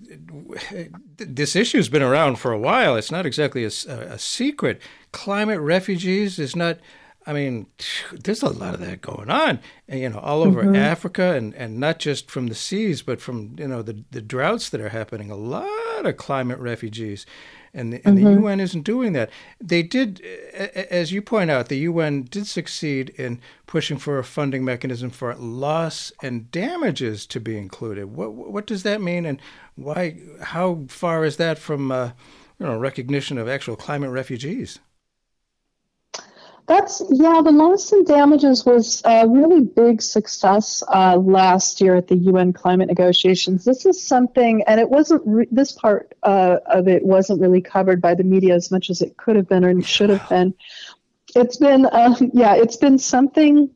this issue's been around for a while. It's not exactly a, a secret climate refugees is not. I mean, there's a lot of that going on, you know, all over mm-hmm. Africa, and, and not just from the seas, but from you know the the droughts that are happening. A lot of climate refugees, and the, and mm-hmm. the UN isn't doing that. They did, as you point out, the UN did succeed in pushing for a funding mechanism for loss and damages to be included. What what does that mean, and why? How far is that from uh, you know recognition of actual climate refugees? That's yeah. The loss and damages was a really big success uh, last year at the UN climate negotiations. This is something, and it wasn't. Re- this part uh, of it wasn't really covered by the media as much as it could have been or should have been. It's been, um, yeah, it's been something.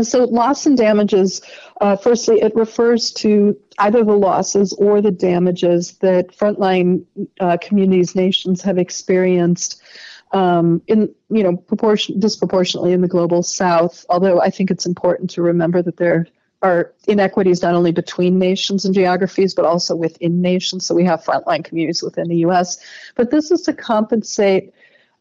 So loss and damages. Uh, firstly, it refers to either the losses or the damages that frontline uh, communities, nations have experienced um, in you know proportion disproportionately in the global south. Although I think it's important to remember that there are inequities not only between nations and geographies, but also within nations. So we have frontline communities within the U.S. But this is to compensate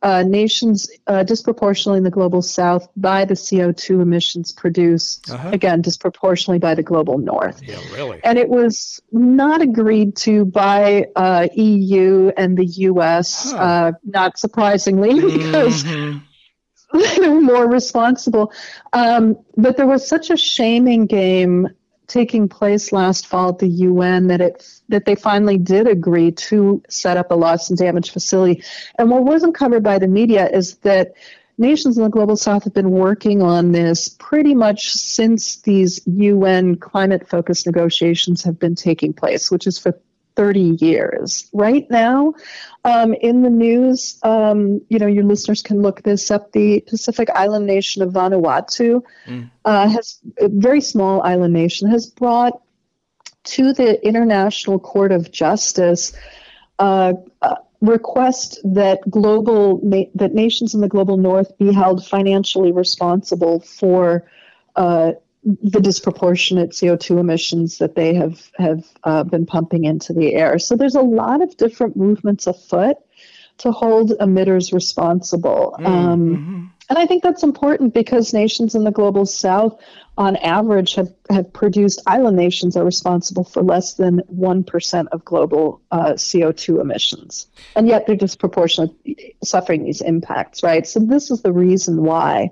uh, nations uh, disproportionately in the global south by the CO2 emissions produced, uh-huh. again, disproportionately by the global north. Yeah, really. And it was not agreed to by uh, EU and the US, huh. Uh, not surprisingly, <laughs> because. Mm-hmm. they're <laughs> more responsible. Um, but there was such a shaming game taking place last fall at the UN that it that they finally did agree to set up a loss and damage facility. And what wasn't covered by the media is that nations in the global south have been working on this pretty much since these UN climate focused negotiations have been taking place, which is for 30 years. Right now, um, in the news, um, you know, your listeners can look this up. The Pacific island nation of Vanuatu mm. uh, has a very small island nation has brought to the International Court of Justice uh, uh, request that global na- that nations in the global north be held financially responsible for uh, the disproportionate CO2 emissions that they have have uh, been pumping into the air. So there's a lot of different movements afoot to hold emitters responsible. Mm, um, mm-hmm. and I think that's important because nations in the global south, on average, have, have produced, island nations are responsible for less than 1% of global uh, CO2 emissions. And yet they're disproportionately suffering these impacts, right? So this is the reason why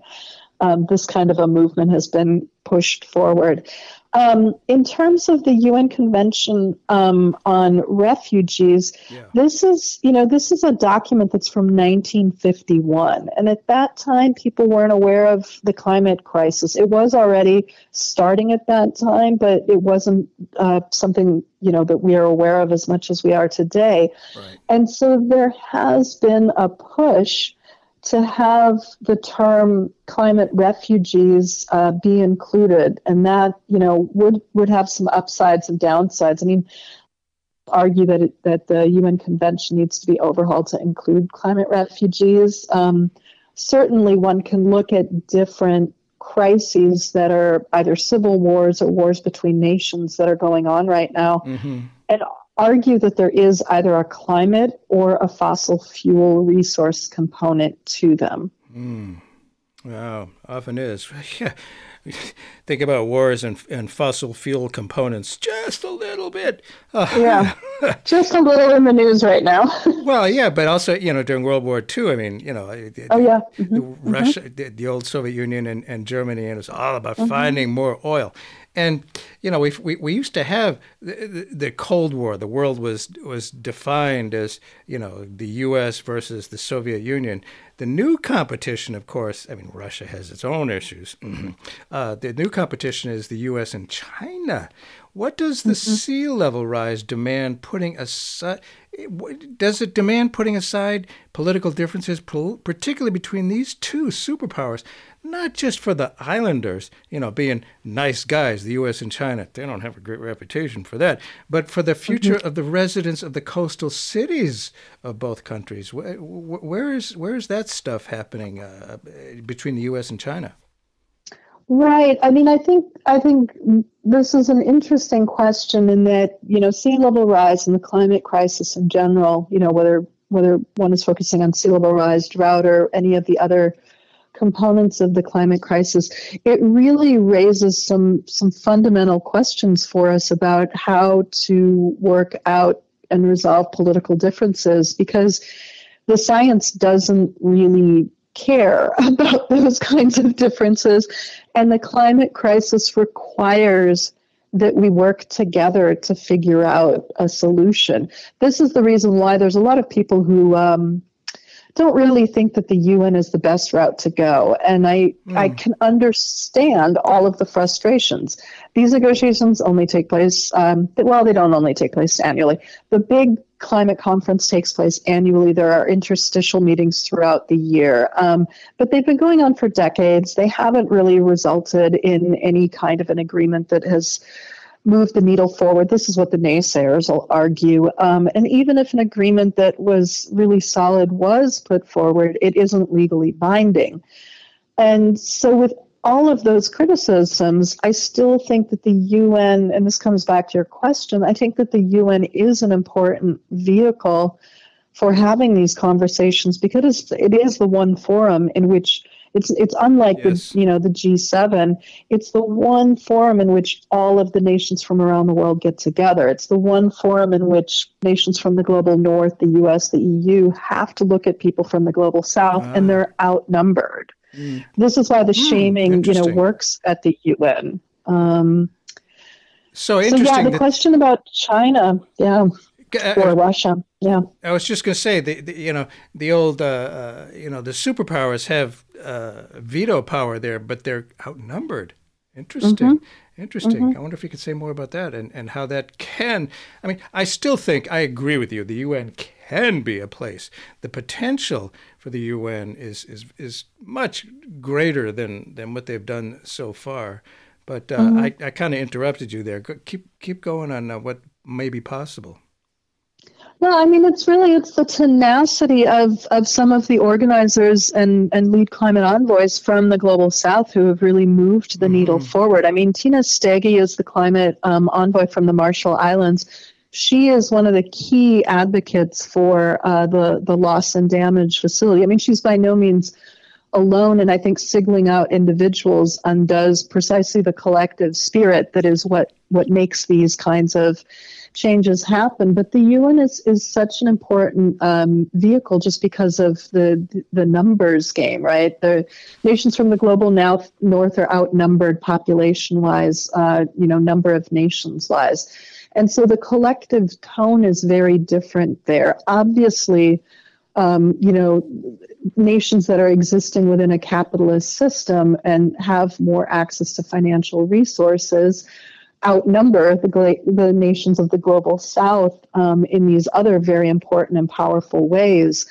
um, this kind of a movement has been pushed forward. Um, in terms of the UN Convention um, on Refugees, yeah. this is you know this is a document that's from 1951, and at that time people weren't aware of the climate crisis. It was already starting at that time, but it wasn't uh, something you know that we are aware of as much as we are today. Right. And so there has been a push to have the term climate refugees uh, be included, and that you know would would have some upsides and downsides. I mean, argue that it, that the UN Convention needs to be overhauled to include climate refugees. Um, certainly, one can look at different crises that are either civil wars or wars between nations that are going on right now, mm-hmm. and argue that there is either a climate or a fossil fuel resource component to them. Mm. Wow, often is. <laughs> Yeah. Think about wars and, and fossil fuel components just a little bit. Uh, yeah, <laughs> just a little in the news right now. <laughs> well, yeah, but also, you know, during World War II, I mean, you know, oh, yeah. Mm-hmm. Russia, mm-hmm. The, the, old Soviet Union and, and Germany, and it's all about mm-hmm. finding more oil. And you know, we we, we used to have the, the, Cold War. The world was was defined as you know the U.S. versus the Soviet Union. The new competition, of course, I mean, Russia has its own issues. Mm-hmm. <clears throat> Uh, the new competition is the U.S. and China. What does the mm-hmm. sea level rise demand putting aside? Does it demand putting aside political differences, particularly between these two superpowers? Not just for the islanders, you know, being nice guys, the U.S. and China, they don't have a great reputation for that, but for the future mm-hmm. of the residents of the coastal cities of both countries. Where, where is where is that stuff happening uh, between the U.S. and China? Right. I mean, I think I think this is an interesting question in that you know sea level rise and the climate crisis in general. You know, whether whether one is focusing on sea level rise, drought, or any of the other components of the climate crisis, it really raises some some fundamental questions for us about how to work out and resolve political differences because the science doesn't really care <laughs> about those kinds of differences. And the climate crisis requires that we work together to figure out a solution. This is the reason why there's a lot of people who um, don't really think that the UN is the best route to go. And I, mm. I can understand all of the frustrations. These negotiations only take place, um, well, they don't only take place annually. The big climate conference takes place annually. There are interstitial meetings throughout the year, um, but they've been going on for decades. They haven't really resulted in any kind of an agreement that has moved the needle forward. This is what the naysayers will argue. Um, and even if an agreement that was really solid was put forward, it isn't legally binding. And so, with all of those criticisms, I still think that the UN, and this comes back to your question, I think that the UN is an important vehicle for having these conversations because it is the one forum in which it's it's unlike yes. the you know the G7. It's the one forum in which all of the nations from around the world get together. It's the one forum in which nations from the global north, the US, the EU have to look at people from the global south and ah. they're outnumbered. Mm. This is why the mm, shaming, you know, works at the UN. Um, so interesting. So yeah, the question about China, yeah, or Russia, yeah. I was just going to say, the, the, you know, the old, uh, uh, you know, the superpowers have uh, veto power there, but they're outnumbered. Interesting. Mm-hmm. Interesting. Mm-hmm. I wonder if you could say more about that and, and how that can. I mean, I still think I agree with you. The UN can be a place. The potential for the UN is is is much greater than than what they've done so far. But uh, mm-hmm. I, I kind of interrupted you there. Keep keep going on uh, what may be possible. No, I mean it's really it's the tenacity of, of some of the organizers and, and lead climate envoys from the global south who have really moved the mm-hmm. needle forward. I mean Tina Stege is the climate um, envoy from the Marshall Islands she is one of the key advocates for uh, the the loss and damage facility. I mean, she's by no means alone, and I think singling out individuals undoes precisely the collective spirit that is what what makes these kinds of changes happen. But the UN is is such an important um, vehicle just because of the the numbers game, right? The nations from the global north north are outnumbered population wise, uh, you know, number of nations wise and so the collective tone is very different there. Obviously, um, you know, nations that are existing within a capitalist system and have more access to financial resources outnumber the, the nations of the global south um, in these other very important and powerful ways.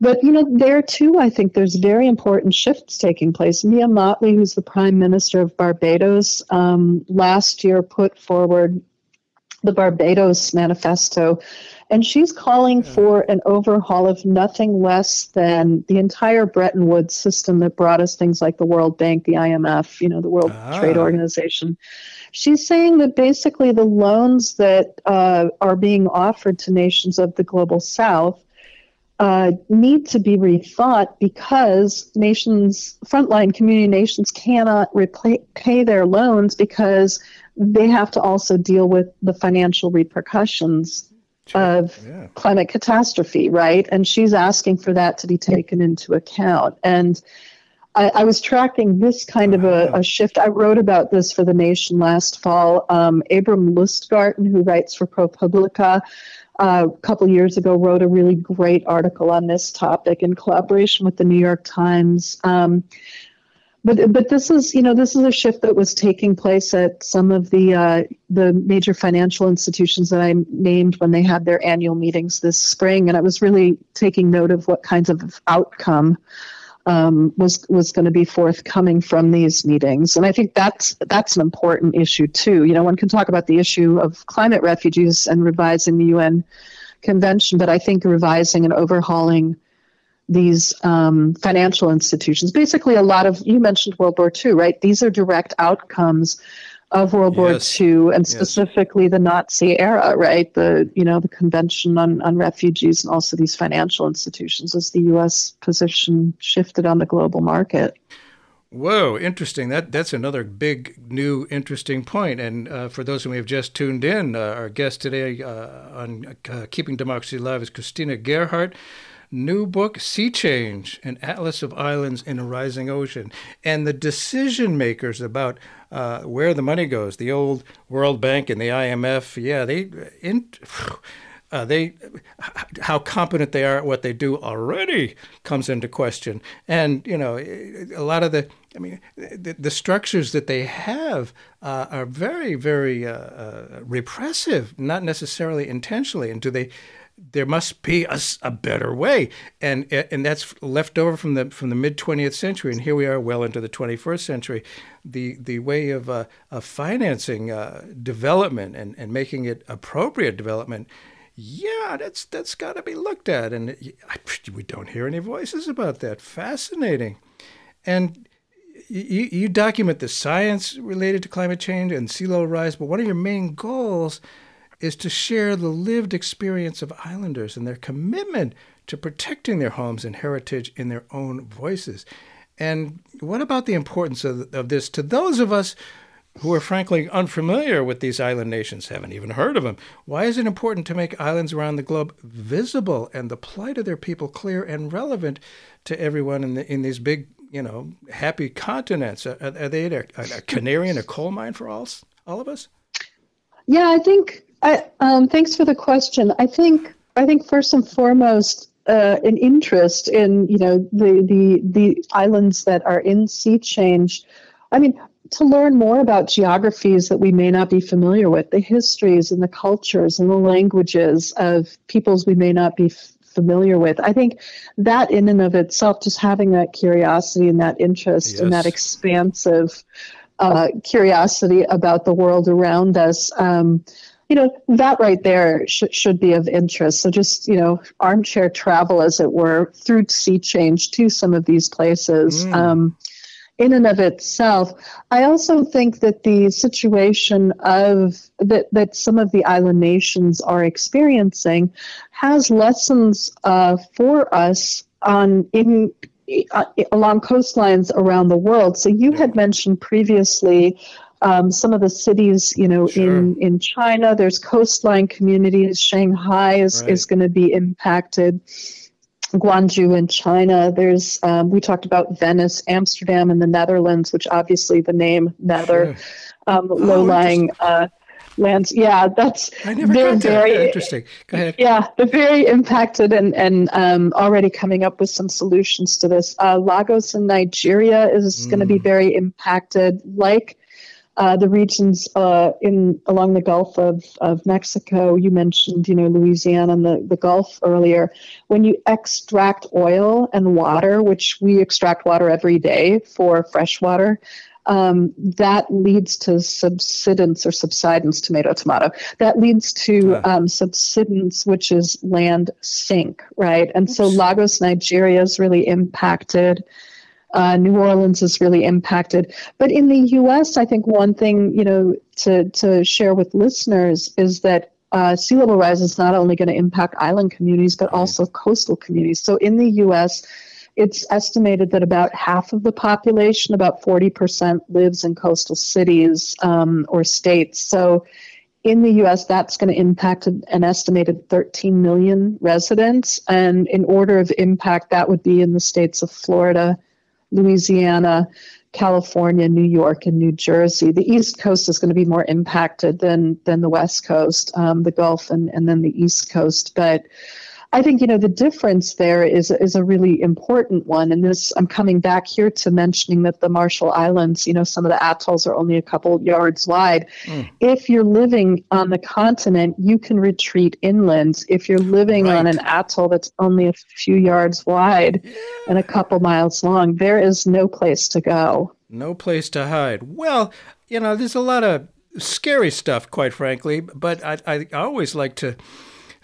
But you know, there too, I think there's very important shifts taking place. Mia Mottley, who's the Prime Minister of Barbados, um, last year put forward the Barbados Manifesto, and she's calling for an overhaul of nothing less than the entire Bretton Woods system that brought us things like the World Bank, the IMF, you know, the World ah. Trade Organization. She's saying that basically the loans that uh, are being offered to nations of the global south uh, need to be rethought because nations, frontline community nations, cannot repay pay their loans because they have to also deal with the financial repercussions sure. of yeah. climate catastrophe, right? And she's asking for that to be taken into account. And I, I was tracking this kind of a, a, shift. I wrote about this for The Nation last fall. Um, Abrahm Lustgarten, who writes for ProPublica, uh, a couple years ago wrote a really great article on this topic in collaboration with the New York Times. Um, but but this is you know this is a shift that was taking place at some of the uh, the major financial institutions that I named when they had their annual meetings this spring, and I was really taking note of what kinds of outcome um, was was going to be forthcoming from these meetings, and I think that's that's an important issue too. You know, one can talk about the issue of climate refugees and revising the UN convention, but I think revising and overhauling these um, financial institutions. Basically, a lot of you mentioned World War II, right? These are direct outcomes of World yes. War II and specifically yes. the Nazi era, right? The you know the Convention on, on Refugees and also these financial institutions as the U.S. position shifted on the global market. Whoa, interesting. That that's another big, new, interesting point. And uh, for those who may have just tuned in, uh, our guest today uh, on uh, Keeping Democracy Alive is Christina Gerhardt. New book, Sea Change: An Atlas of Islands in a Rising Ocean, and the decision makers about uh, where the money goes. The old World Bank and the IMF, yeah, they in, <sighs> uh, they how competent they are at what they do already comes into question. And you know, a lot of the I mean, the, the structures that they have uh, are very, very uh, uh, repressive, not necessarily intentionally. And do they? There must be a, a, better way, and and that's left over from the from the mid twentieth century, and here we are, well into the twenty first century. The the way of, uh, of financing uh, development and, and making it appropriate development yeah, that's that's got to be looked at, and we don't hear any voices about that. Fascinating, and you, you document the science related to climate change and sea level rise, but one of your main goals is to share the lived experience of islanders and their commitment to protecting their homes and heritage in their own voices. And what about the importance of, of this to those of us who are frankly unfamiliar with these island nations, haven't even heard of them. Why is it important to make islands around the globe visible and the plight of their people clear and relevant to everyone in, the, in these big, you know, happy continents? Are, are they a, a, canary in a coal mine for all, all of us? Yeah, I think. I, um, thanks for the question. I think. I think first and foremost, uh, an interest in you know the the the islands that are in sea change. I mean, to learn more about geographies that we may not be familiar with, the histories and the cultures and the languages of peoples we may not be f- familiar with. I think that in and of itself, just having that curiosity and that interest yes. and that expansive uh, curiosity about the world around us. Um, you know that right there sh- should be of interest so just you know armchair travel as it were through sea change to some of these places mm. um, in and of itself. I also think that the situation of that that some of the island nations are experiencing has lessons uh, for us on in uh, along coastlines around the world. So you had mentioned previously. Um, some of the cities, you know, sure. in, in China, there's coastline communities. Shanghai is, right. is going to be impacted. Guangzhou in China. There's um, we talked about Venice, Amsterdam, in the Netherlands, which obviously the name Nether, sure. um, oh, low-lying uh, lands. Yeah, that's I never they're got very that. interesting. Go ahead. Yeah, they're very impacted and and um, already coming up with some solutions to this. Uh, Lagos in Nigeria is mm. going to be very impacted, like uh, the regions uh, in along the Gulf of, of Mexico. You mentioned, you know, Louisiana and the, the Gulf earlier. When you extract oil and water, which we extract water every day for fresh water, um, that leads to subsidence or subsidence, tomato, tomato. That leads to um, subsidence, which is land sink, right? And Oops. so Lagos, Nigeria is really impacted. Uh, New Orleans is really impacted. But in the U.S., I think one thing you know to to share with listeners is that uh, sea level rise is not only going to impact island communities but also coastal communities. So in the U.S. It's estimated that about half of the population, about 40%, lives in coastal cities um, or states. So in the US, that's going to impact an estimated 13 million residents. And in order of impact, that would be in the states of Florida, Louisiana, California, New York, and New Jersey. The East Coast is going to be more impacted than than the West Coast, um, the Gulf, and and then the East Coast. But I think you know the difference there is is a really important one, and this I'm coming back here to mentioning that the Marshall Islands, you know, some of the atolls are only a couple yards wide. Mm. If you're living on the continent, you can retreat inland. If you're living right. on an atoll that's only a few yards wide and a couple miles long, there is no place to go. No place to hide. Well, you know, there's a lot of scary stuff, quite frankly, but I, I always like to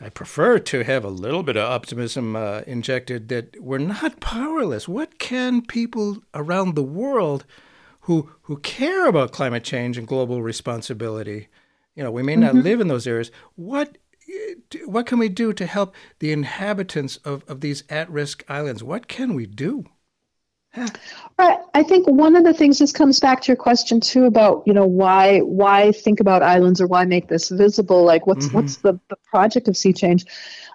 I prefer to have a little bit of optimism uh, injected that we're not powerless. What can people around the world who who care about climate change and global responsibility, you know, we may not mm-hmm. live in those areas. What what can we do to help the inhabitants of, of these at risk islands? What can we do? Right. I think one of the things this comes back to your question too about you know why why think about islands or why make this visible like what's mm-hmm. what's the, the project of sea change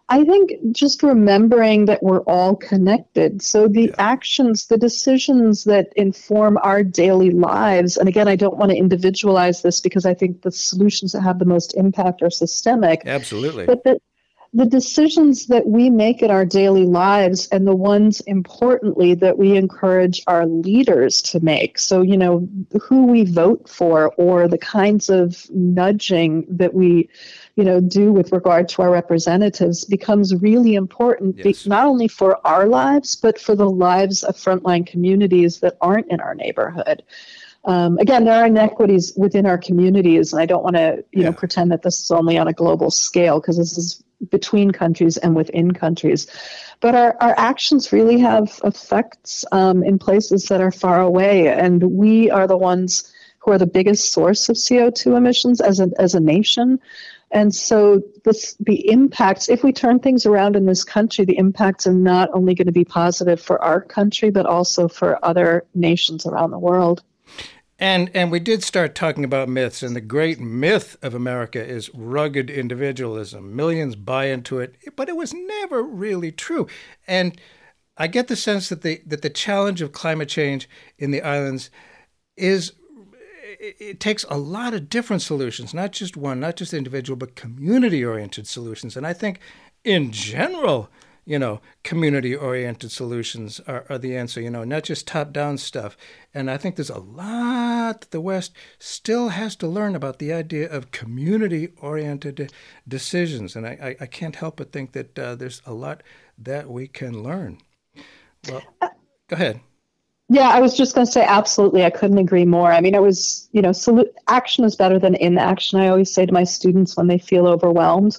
I think just remembering that we're all connected. So the yeah. actions, the decisions that inform our daily lives, and again, I don't want to individualize this because I think the solutions that have the most impact are systemic. Absolutely. But the, the decisions that we make in our daily lives and the ones importantly that we encourage our leaders to make so you know who we vote for or the kinds of nudging that we you know do with regard to our representatives becomes really important yes. not only for our lives but for the lives of frontline communities that aren't in our neighborhood um, again, there are inequities within our communities, and I don't want to, you yeah. know, pretend that this is only on a global scale because this is between countries and within countries. But our, our actions really have effects um, in places that are far away, and we are the ones who are the biggest source of CO2 emissions as a, as a nation. And so this, the impacts, if we turn things around in this country, the impacts are not only going to be positive for our country, but also for other nations around the world. And and we did start talking about myths, and the great myth of America is rugged individualism. Millions buy into it, but it was never really true. And I get the sense that the that the challenge of climate change in the islands is it, takes a lot of different solutions, not just one, not just individual, but community oriented solutions. And I think in general, you know, community oriented solutions are, are the answer, you know, not just top down stuff. And I think there's a lot that the West still has to learn about the idea of community oriented decisions. And I, I, I, can't help but think that uh, there's a lot that we can learn. Well, go ahead. Yeah, I was just going to say absolutely. I couldn't agree more. I mean, it was, you know, action is better than inaction. I always say to my students when they feel overwhelmed.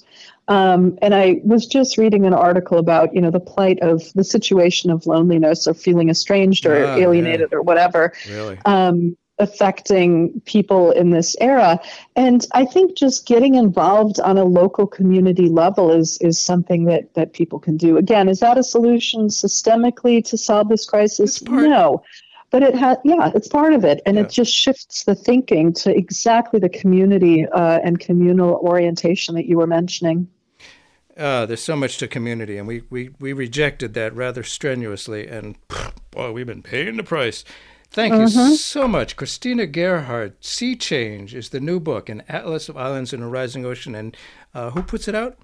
Um, and I was just reading an article about, you know, the plight of the situation of loneliness or feeling estranged or oh, alienated yeah. or whatever. Really? Um, affecting people in this era. And i think just getting involved on a local community level is is something that that people can do. Again is that a solution systemically to solve this crisis? No. But it has yeah it's part of it. And yeah. it just shifts the thinking to exactly the community uh, and communal orientation that you were mentioning. Uh, there's so much to community, and we, we, we rejected that rather strenuously, and boy, we've been paying the price. Thank you mm-hmm. so much. Christina Gerhardt, Sea Change is the new book, An Atlas of Islands in a Rising Ocean. And uh, who puts it out?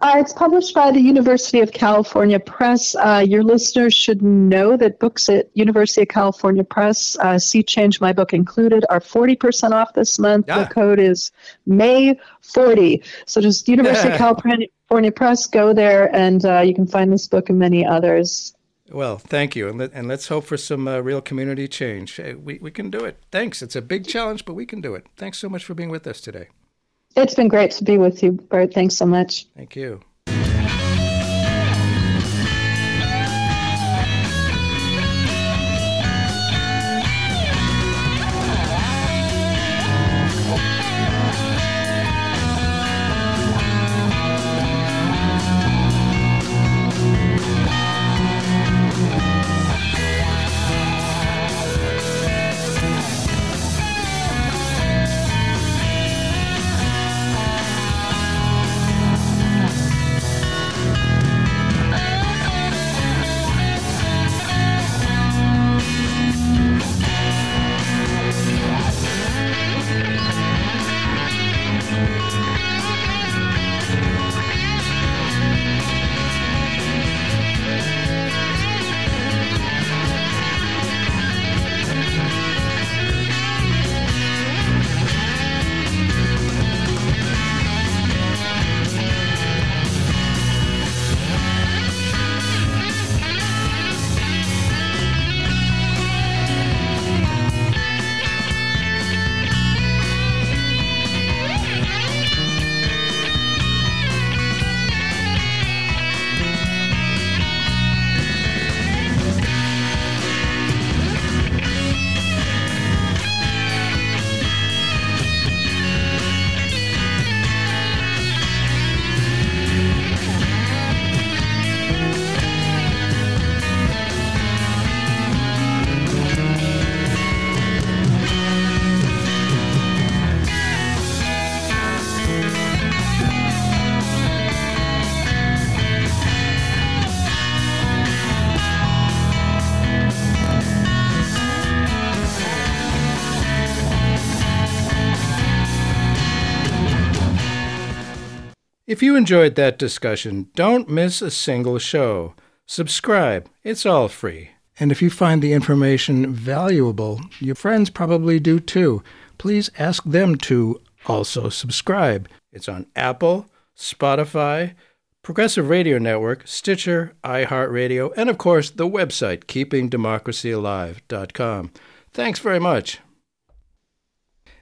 Uh, it's published by the University of California Press. Uh, your listeners should know that books at University of California Press, uh, Sea Change, my book included, are 40% off this month. The code is May40. So just University of California Press, go there and uh, you can find this book and many others. Well, thank you. And, let, and let's hope for some uh, real community change. We, we can do it. Thanks. It's a big challenge, but we can do it. Thanks so much for being with us today. It's been great to be with you, Bert. Thanks so much. Thank you. You enjoyed that discussion, don't miss a single show. Subscribe, it's all free. And if you find the information valuable, your friends probably do too. Please ask them to also subscribe. It's on Apple, Spotify, Progressive Radio Network, Stitcher, iHeartRadio, and of course the website keepingdemocracyalive.com. Thanks very much.